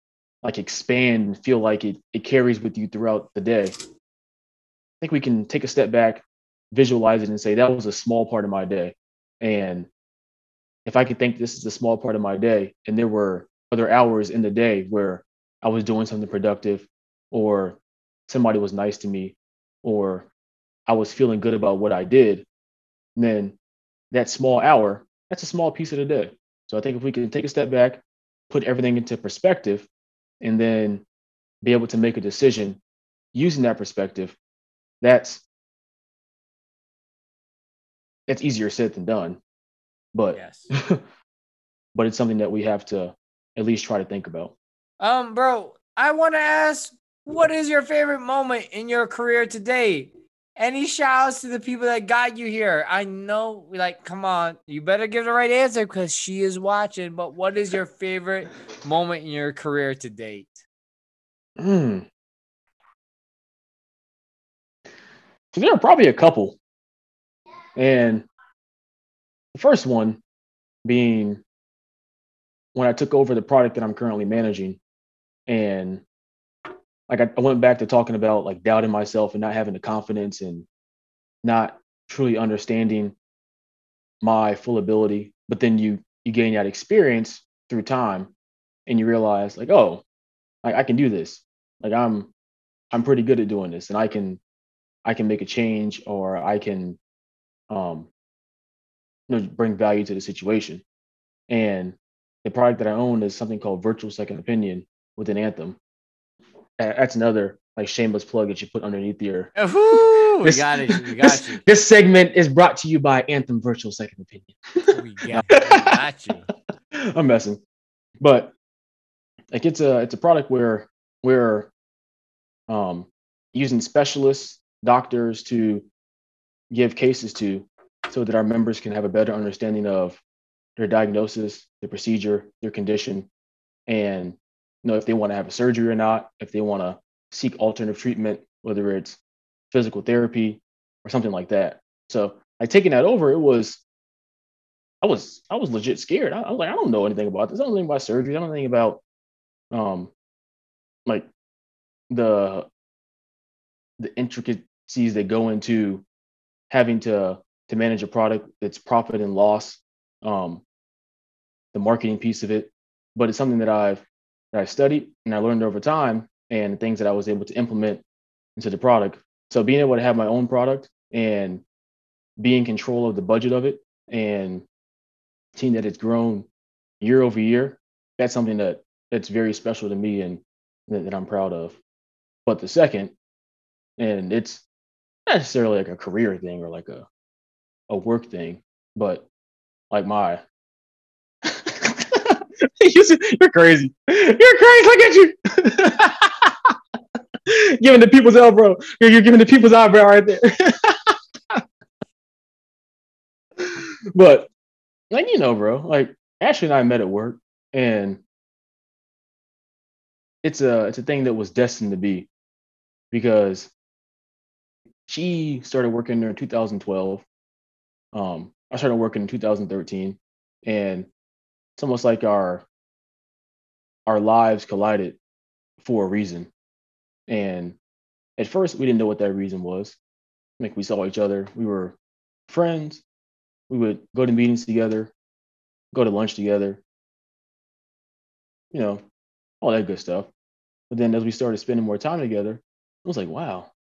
like expand and feel like it it carries with you throughout the day. I think we can take a step back, visualize it, and say that was a small part of my day. And if I could think this is a small part of my day, and there were other hours in the day where I was doing something productive, or somebody was nice to me, or I was feeling good about what I did, then that small hour, that's a small piece of the day. So I think if we can take a step back, put everything into perspective, and then be able to make a decision using that perspective, that's that's easier said than done. But yes but it's something that we have to at least try to think about. Um, bro, I want to ask, what is your favorite moment in your career today? Any shout outs to the people that got you here? I know, like, come on, you better give the right answer because she is watching. But what is your favorite moment in your career to date? Hmm. There are probably a couple. And the first one being when I took over the product that I'm currently managing. And like I, I went back to talking about like doubting myself and not having the confidence and not truly understanding my full ability, but then you you gain that experience through time and you realize like, oh, I, I can do this. Like I'm I'm pretty good at doing this and I can I can make a change or I can um you know bring value to the situation. And the product that I own is something called Virtual Second Opinion within Anthem. That's another like shameless plug that you put underneath your. Ooh, we got it. We got this, you. This segment is brought to you by Anthem Virtual Second Opinion. We got, we got you. I'm messing, but like it's a it's a product where we're um, using specialists, doctors to give cases to, so that our members can have a better understanding of their diagnosis, their procedure, their condition, and know if they want to have a surgery or not, if they want to seek alternative treatment, whether it's physical therapy or something like that. So like taking that over, it was I was I was legit scared. I, I, was like, I don't know anything about this. I don't anything about surgery. I don't anything about um like the the intricacies that go into having to to manage a product, that's profit and loss, um, the marketing piece of it. But it's something that I've that I studied and I learned over time and things that I was able to implement into the product. So being able to have my own product and be in control of the budget of it and seeing that it's grown year over year, that's something that that's very special to me and that, that I'm proud of. But the second, and it's not necessarily like a career thing or like a a work thing, but like my you're crazy. You're crazy. Look at you. giving the people's elbow. You're, you're giving the people's eyebrow right there. but like you know, bro, like Ashley and I met at work, and it's a it's a thing that was destined to be because she started working there in 2012. Um, I started working in 2013, and it's almost like our our lives collided for a reason. And at first, we didn't know what that reason was. Like we saw each other, we were friends. We would go to meetings together, go to lunch together, you know, all that good stuff. But then as we started spending more time together, I was like, wow,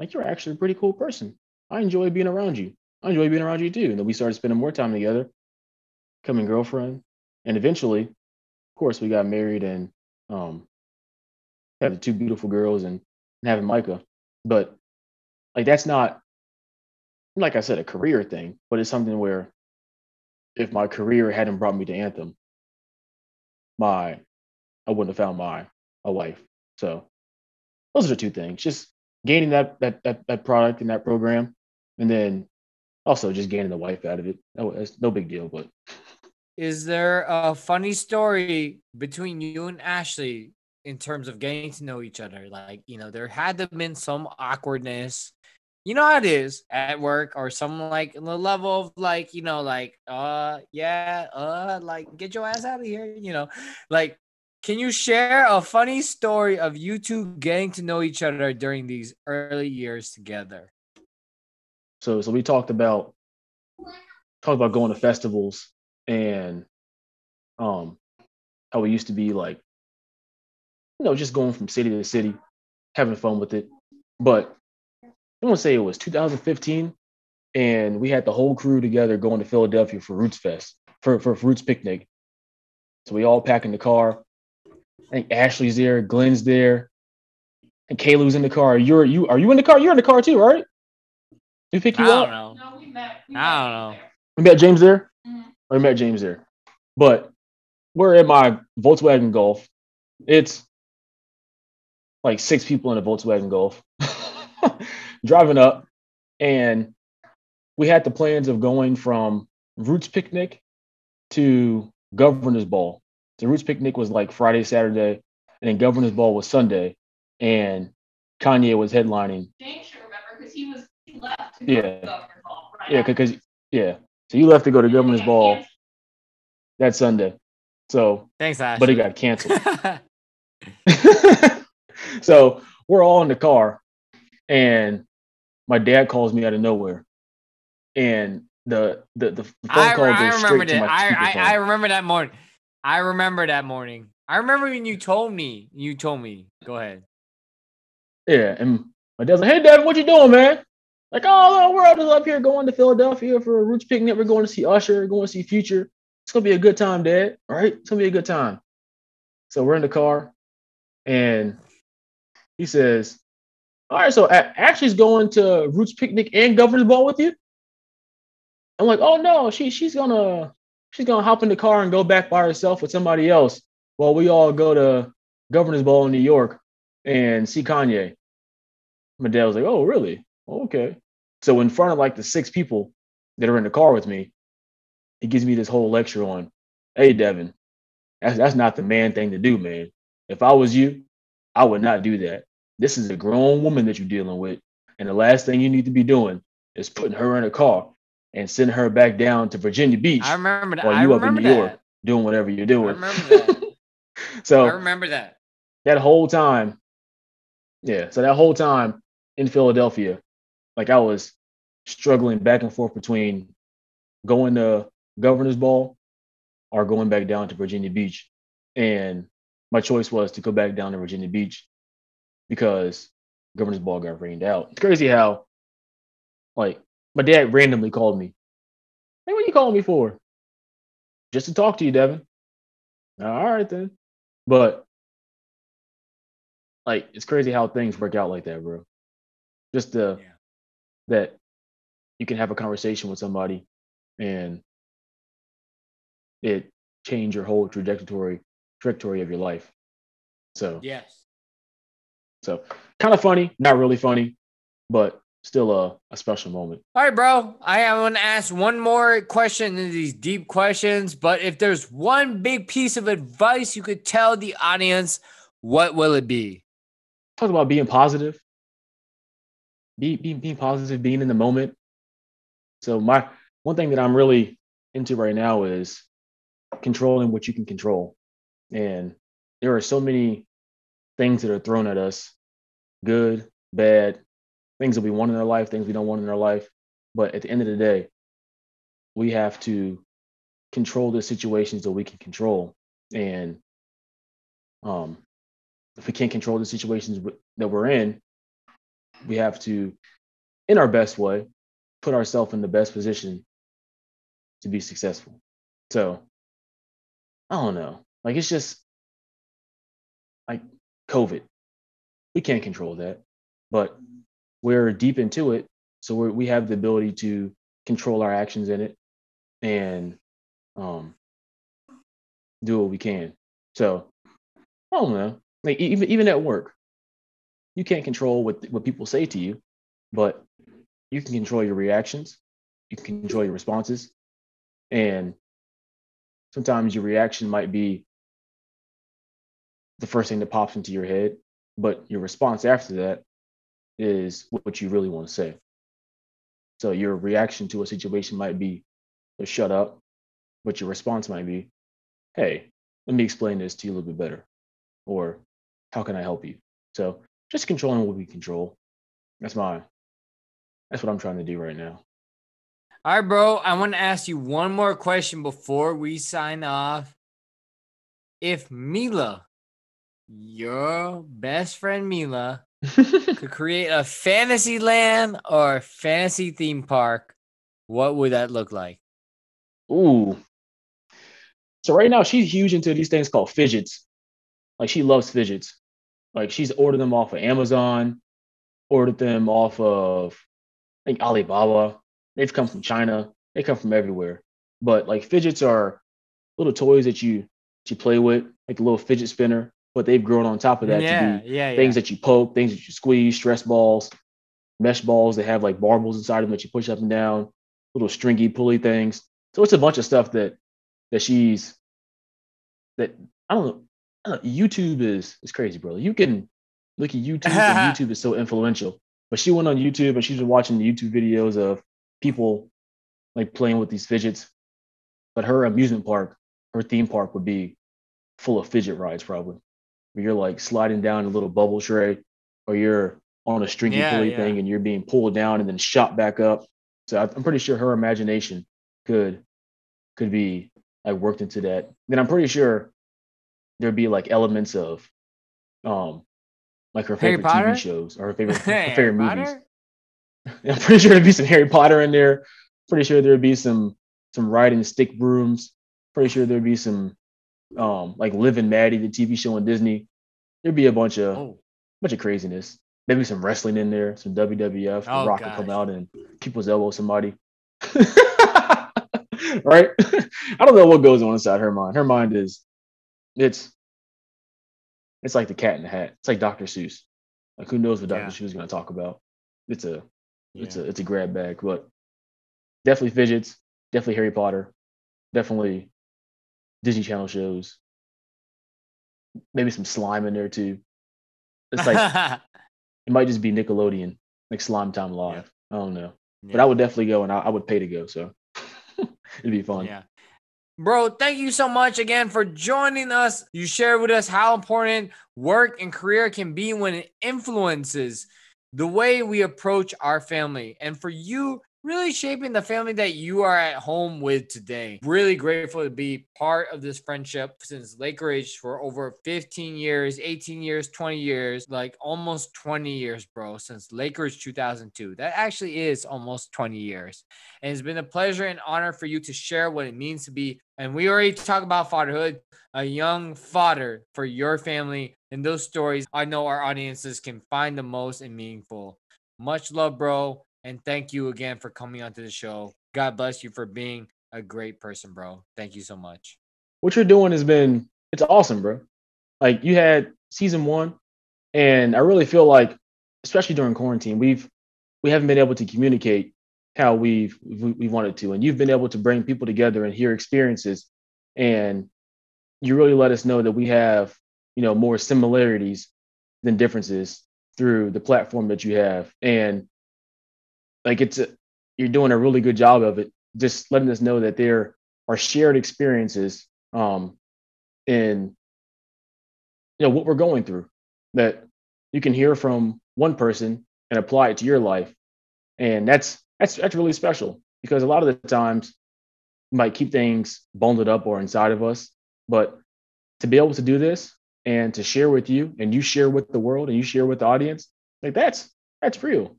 like you're actually a pretty cool person. I enjoy being around you. I enjoy being around you too. And then we started spending more time together, becoming girlfriend. And eventually, of course, we got married and um, have the two beautiful girls and, and having Micah. But like that's not like I said, a career thing, but it's something where if my career hadn't brought me to Anthem, my I wouldn't have found my a wife. So those are the two things. Just gaining that that that, that product and that program, and then also just gaining the wife out of it. No, it's no big deal, but is there a funny story between you and Ashley in terms of getting to know each other? Like, you know, there had to have been some awkwardness. You know how it is at work or some like the level of like, you know, like, uh, yeah, uh, like get your ass out of here, you know, like, can you share a funny story of you two getting to know each other during these early years together? So, so we talked about talked about going to festivals and um how it used to be like you know just going from city to city having fun with it but i want to say it was 2015 and we had the whole crew together going to philadelphia for roots fest for, for roots picnic so we all pack in the car i think ashley's there glenn's there and kayla's in the car you're you are you in the car you're in the car too right we pick you I up don't know. No, we met. We I met don't know. there. we met james there I met James there. But we're in my Volkswagen Golf. It's like six people in a Volkswagen Golf driving up. And we had the plans of going from Roots Picnic to Governor's Ball. The Roots Picnic was like Friday, Saturday, and then Governor's Ball was Sunday. And Kanye was headlining. James should remember because he was he left to go Yeah. to Governor's Ball, right? Yeah, because, yeah. So you left to go to Governor's Ball that Sunday. So, Thanks, Ashley. but it got canceled. so we're all in the car, and my dad calls me out of nowhere, and the the the phone I, call I goes remember straight to that. my I, I. I remember that morning. I remember that morning. I remember when you told me. You told me. Go ahead. Yeah, and my dad's like, "Hey, Dad, what you doing, man?" Like, "Oh, the world is up here going to Philadelphia for a roots picnic. We're going to see Usher. Going to see Future. It's gonna be a good time, Dad. All right, it's gonna be a good time." So we're in the car, and he says, "All right, so Ashley's going to Roots picnic and Governor's Ball with you." I'm like, "Oh no, she she's gonna she's gonna hop in the car and go back by herself with somebody else while we all go to Governor's Ball in New York and see Kanye." My dad was like, "Oh, really? Okay." So in front of like the six people that are in the car with me, he gives me this whole lecture on, "Hey, Devin, that's that's not the man thing to do, man. If I was you, I would not do that. This is a grown woman that you're dealing with, and the last thing you need to be doing is putting her in a car and sending her back down to Virginia Beach I remember that. while I you up in New York doing whatever you're I doing." remember that. so I remember that. that whole time, yeah. So that whole time in Philadelphia, like I was struggling back and forth between going to Governor's Ball or going back down to Virginia Beach. And my choice was to go back down to Virginia Beach because Governor's Ball got rained out. It's crazy how, like, my dad randomly called me. Hey, what are you calling me for? Just to talk to you, Devin. All right then. But like it's crazy how things work out like that, bro. Just the Yeah. That you can have a conversation with somebody and it change your whole trajectory trajectory of your life. So Yes. so kind of funny, not really funny, but still a, a special moment. All right, bro. I want to ask one more question in these deep questions, but if there's one big piece of advice you could tell the audience, what will it be? Talk about being positive. Be, be being positive, being in the moment. So my one thing that I'm really into right now is controlling what you can control. And there are so many things that are thrown at us, good, bad, things that we want in our life, things we don't want in our life. But at the end of the day, we have to control the situations that we can control. And um, if we can't control the situations that we're in, we have to, in our best way, put ourselves in the best position to be successful. So I don't know. Like it's just like COVID. We can't control that, but we're deep into it, so we're, we have the ability to control our actions in it and um, do what we can. So I don't know. Like even even at work, you can't control what what people say to you, but you can control your reactions. You can control your responses, and sometimes your reaction might be the first thing that pops into your head, but your response after that is what you really want to say. So your reaction to a situation might be shut up, but your response might be, hey, let me explain this to you a little bit better. Or how can I help you? So just controlling what we control. That's my that's what I'm trying to do right now. All right, bro. I want to ask you one more question before we sign off. If Mila, your best friend Mila, could create a fantasy land or a fantasy theme park, what would that look like? Ooh. So right now she's huge into these things called fidgets. Like she loves fidgets. Like she's ordered them off of Amazon, ordered them off of I think Alibaba. They've come from China. They come from everywhere. But like fidgets are little toys that you that you play with, like a little fidget spinner. But they've grown on top of that yeah, to be yeah, yeah. things that you poke, things that you squeeze, stress balls, mesh balls that have like marbles inside them that you push up and down, little stringy pulley things. So it's a bunch of stuff that that she's that I don't know. I YouTube is is crazy, bro. You can look at YouTube, and YouTube is so influential. But she went on YouTube and she's been watching the YouTube videos of people like playing with these fidgets. But her amusement park, her theme park would be full of fidget rides, probably. Where you're like sliding down a little bubble tray, or you're on a stringy Yeah, pulley yeah. thing and you're being pulled down and then shot back up. So I'm pretty sure her imagination could could be like worked into that. Then I'm pretty sure there'd be like elements of um like her Harry favorite Potter? TV shows or her favorite her favorite movies. I'm pretty sure there'd be some Harry Potter in there. Pretty sure there'd be some some riding stick brooms. Pretty sure there'd be some um like Liv and Maddie, the TV show on Disney. There'd be a bunch of Oh, bunch of craziness. Maybe some wrestling in there, some WWF. The Oh, Rock could come out and people's elbow somebody. right? I don't know what goes on inside her mind. Her mind is it's it's like the cat in the hat. It's like Dr. Seuss. Like who knows what Dr. Yeah. Seuss is gonna talk about. It's a it's yeah. a it's a grab bag, but definitely fidgets, definitely Harry Potter, definitely Disney Channel shows. Maybe some slime in there too. It's like it might just be Nickelodeon, like Slime Time Live. I don't know, but I would definitely go and I, I would pay to go. So it'd be fun. Yeah. Bro, thank you so much again for joining us. You shared with us how important work and career can be when it influences the way we approach our family. And for you, really shaping the family that you are at home with today. Really grateful to be part of this friendship since Laker Age for over 15 years, 18 years, 20 years, like almost 20 years, bro, since Lakers 2002. That actually is almost 20 years. And it's been a pleasure and honor for you to share what it means to be. And we already talked about fatherhood, a young father for your family. And those stories I know our audiences can find the most and meaningful. Much love, bro. And thank you again for coming onto the show. God bless you for being a great person, bro. Thank you so much. What you're doing has been it's awesome, bro. Like you had season one, and I really feel like, especially during quarantine, we've we haven't been able to communicate how we've we, we wanted to, and you've been able to bring people together and hear experiences, and you really let us know that we have you know more similarities than differences through the platform that you have, and like it's a, you're doing a really good job of it, just letting us know that there are shared experiences um in you know what we're going through that you can hear from one person and apply it to your life. And that's that's that's really special because a lot of the times we might keep things bundled up or inside of us but to be able to do this and to share with you and you share with the world and you share with the audience like that's that's real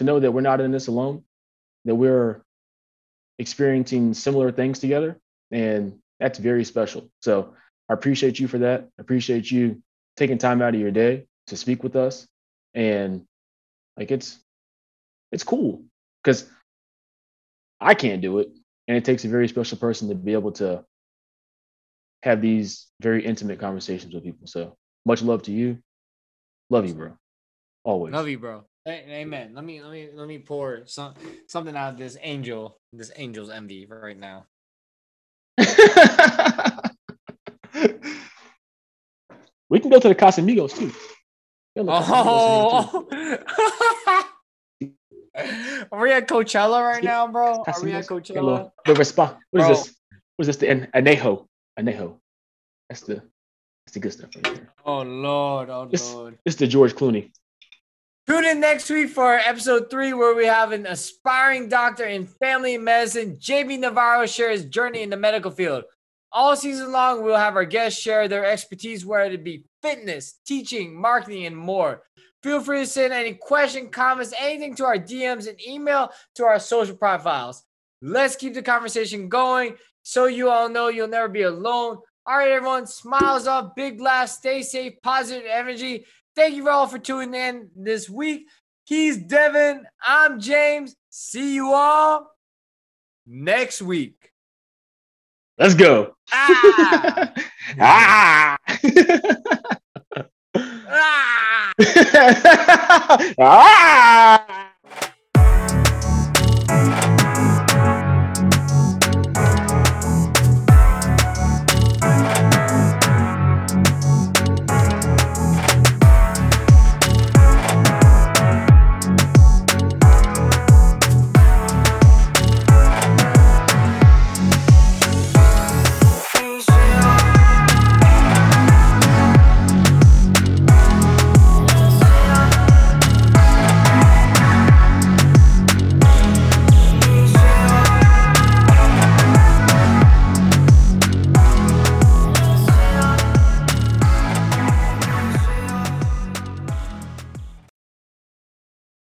to know that we're not in this alone that we're experiencing similar things together and that's very special. So i appreciate you for that. I appreciate you taking time out of your day to speak with us. And like it's it's cool because i can't do it. And it takes a very special person to be able to have these very intimate conversations with people. So much love to you. Love you bro. Always. Love you, bro. Amen. Let me let me let me pour some something out of this angel, this angel's envy right now. we can go to the Casamigos too. Go to the Casamigos here, too. Oh, are we at Coachella right now, bro? Are we at Coachella? The response. What is Bro. this? What is this? The an- anejo. Anejo. That's the that's the good stuff right there. Oh Lord, oh Lord. Is the George Clooney. Tune in next week for episode three, where we have an aspiring doctor in family medicine. JB Navarro share his journey in the medical field. All season long, we'll have our guests share their expertise, whether it be fitness, teaching, marketing, and more. Feel free to send any question, comments, anything to our DMs and email to our social profiles. Let's keep the conversation going so you all know you'll never be alone. All right, everyone, smiles up, big laughs, stay safe, positive energy. Thank you all for tuning in this week. He's Devin. I'm James. See you all next week. Let's go. Ah! ah. ah! ah.